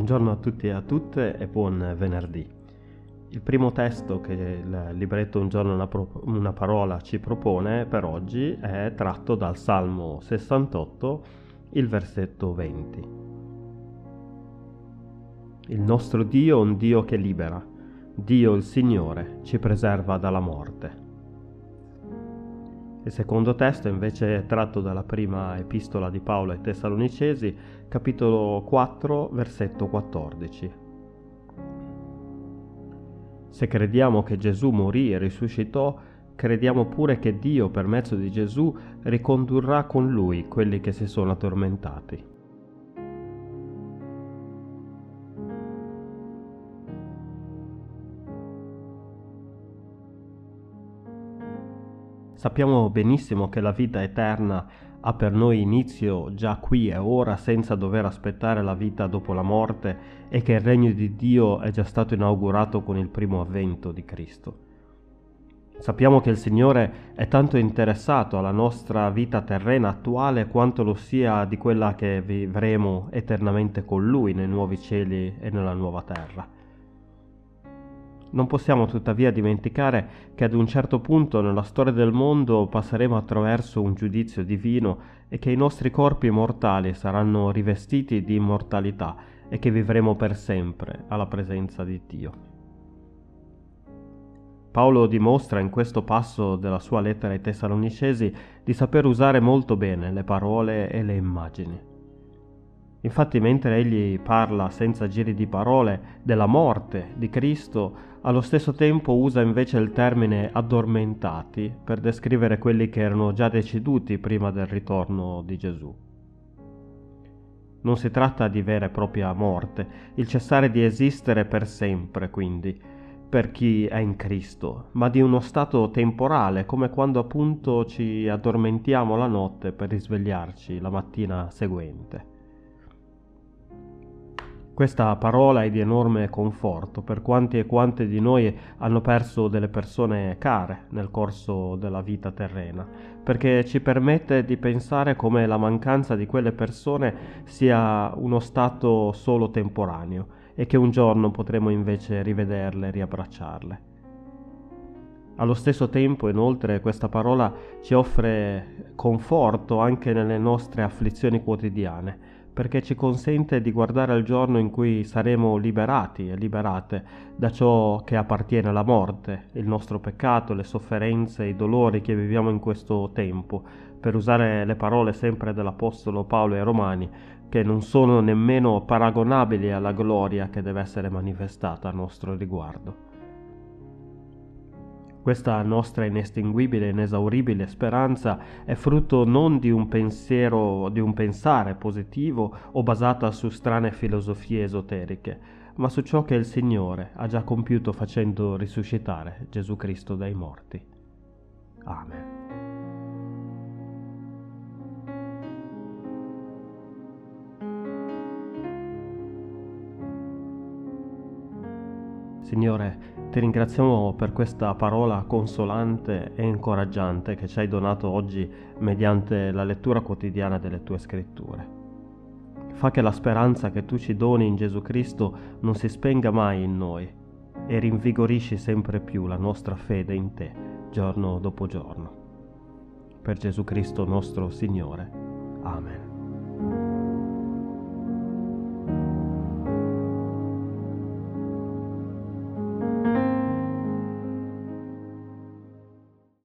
Buongiorno a tutti e a tutte e buon venerdì. Il primo testo che il libretto Un giorno una, pro- una parola ci propone per oggi è tratto dal Salmo 68, il versetto 20. Il nostro Dio è un Dio che libera, Dio il Signore ci preserva dalla morte. Il secondo testo invece è tratto dalla prima epistola di Paolo ai Tessalonicesi, capitolo 4, versetto 14. Se crediamo che Gesù morì e risuscitò, crediamo pure che Dio per mezzo di Gesù ricondurrà con lui quelli che si sono addormentati. Sappiamo benissimo che la vita eterna ha per noi inizio già qui e ora senza dover aspettare la vita dopo la morte e che il regno di Dio è già stato inaugurato con il primo avvento di Cristo. Sappiamo che il Signore è tanto interessato alla nostra vita terrena attuale quanto lo sia di quella che vivremo eternamente con Lui nei nuovi cieli e nella nuova terra. Non possiamo tuttavia dimenticare che ad un certo punto nella storia del mondo passeremo attraverso un giudizio divino e che i nostri corpi mortali saranno rivestiti di immortalità e che vivremo per sempre alla presenza di Dio. Paolo dimostra in questo passo della sua lettera ai Tessalonicesi di saper usare molto bene le parole e le immagini. Infatti mentre egli parla senza giri di parole della morte di Cristo, allo stesso tempo usa invece il termine addormentati per descrivere quelli che erano già deceduti prima del ritorno di Gesù. Non si tratta di vera e propria morte, il cessare di esistere per sempre, quindi, per chi è in Cristo, ma di uno stato temporale, come quando appunto ci addormentiamo la notte per risvegliarci la mattina seguente. Questa parola è di enorme conforto per quanti e quante di noi hanno perso delle persone care nel corso della vita terrena, perché ci permette di pensare come la mancanza di quelle persone sia uno stato solo temporaneo e che un giorno potremo invece rivederle e riabbracciarle. Allo stesso tempo, inoltre, questa parola ci offre conforto anche nelle nostre afflizioni quotidiane, perché ci consente di guardare al giorno in cui saremo liberati e liberate da ciò che appartiene alla morte, il nostro peccato, le sofferenze, i dolori che viviamo in questo tempo, per usare le parole sempre dell'Apostolo Paolo ai Romani, che non sono nemmeno paragonabili alla gloria che deve essere manifestata a nostro riguardo. Questa nostra inestinguibile inesauribile speranza è frutto non di un pensiero, di un pensare positivo o basata su strane filosofie esoteriche, ma su ciò che il Signore ha già compiuto facendo risuscitare Gesù Cristo dai morti. Amen. Signore, ti ringraziamo per questa parola consolante e incoraggiante che ci hai donato oggi mediante la lettura quotidiana delle tue scritture. Fa che la speranza che tu ci doni in Gesù Cristo non si spenga mai in noi e rinvigorisci sempre più la nostra fede in te, giorno dopo giorno. Per Gesù Cristo nostro Signore. Amen.